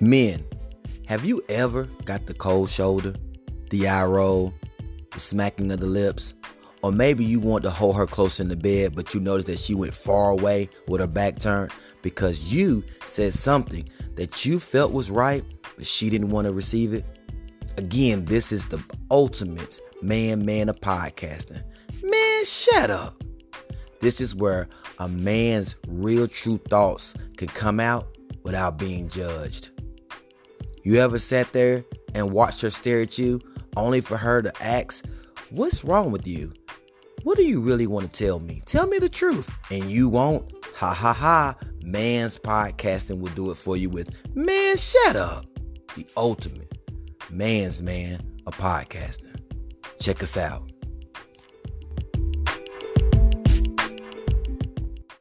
Men, have you ever got the cold shoulder, the eye roll, the smacking of the lips? Or maybe you want to hold her close in the bed, but you notice that she went far away with her back turned because you said something that you felt was right, but she didn't want to receive it. Again, this is the ultimate man, man of podcasting. Man, shut up. This is where a man's real true thoughts can come out without being judged. You ever sat there and watched her stare at you only for her to ask, What's wrong with you? What do you really want to tell me? Tell me the truth. And you won't? Ha ha ha. Man's podcasting will do it for you with Man, shut up. The ultimate man's man of podcasting. Check us out.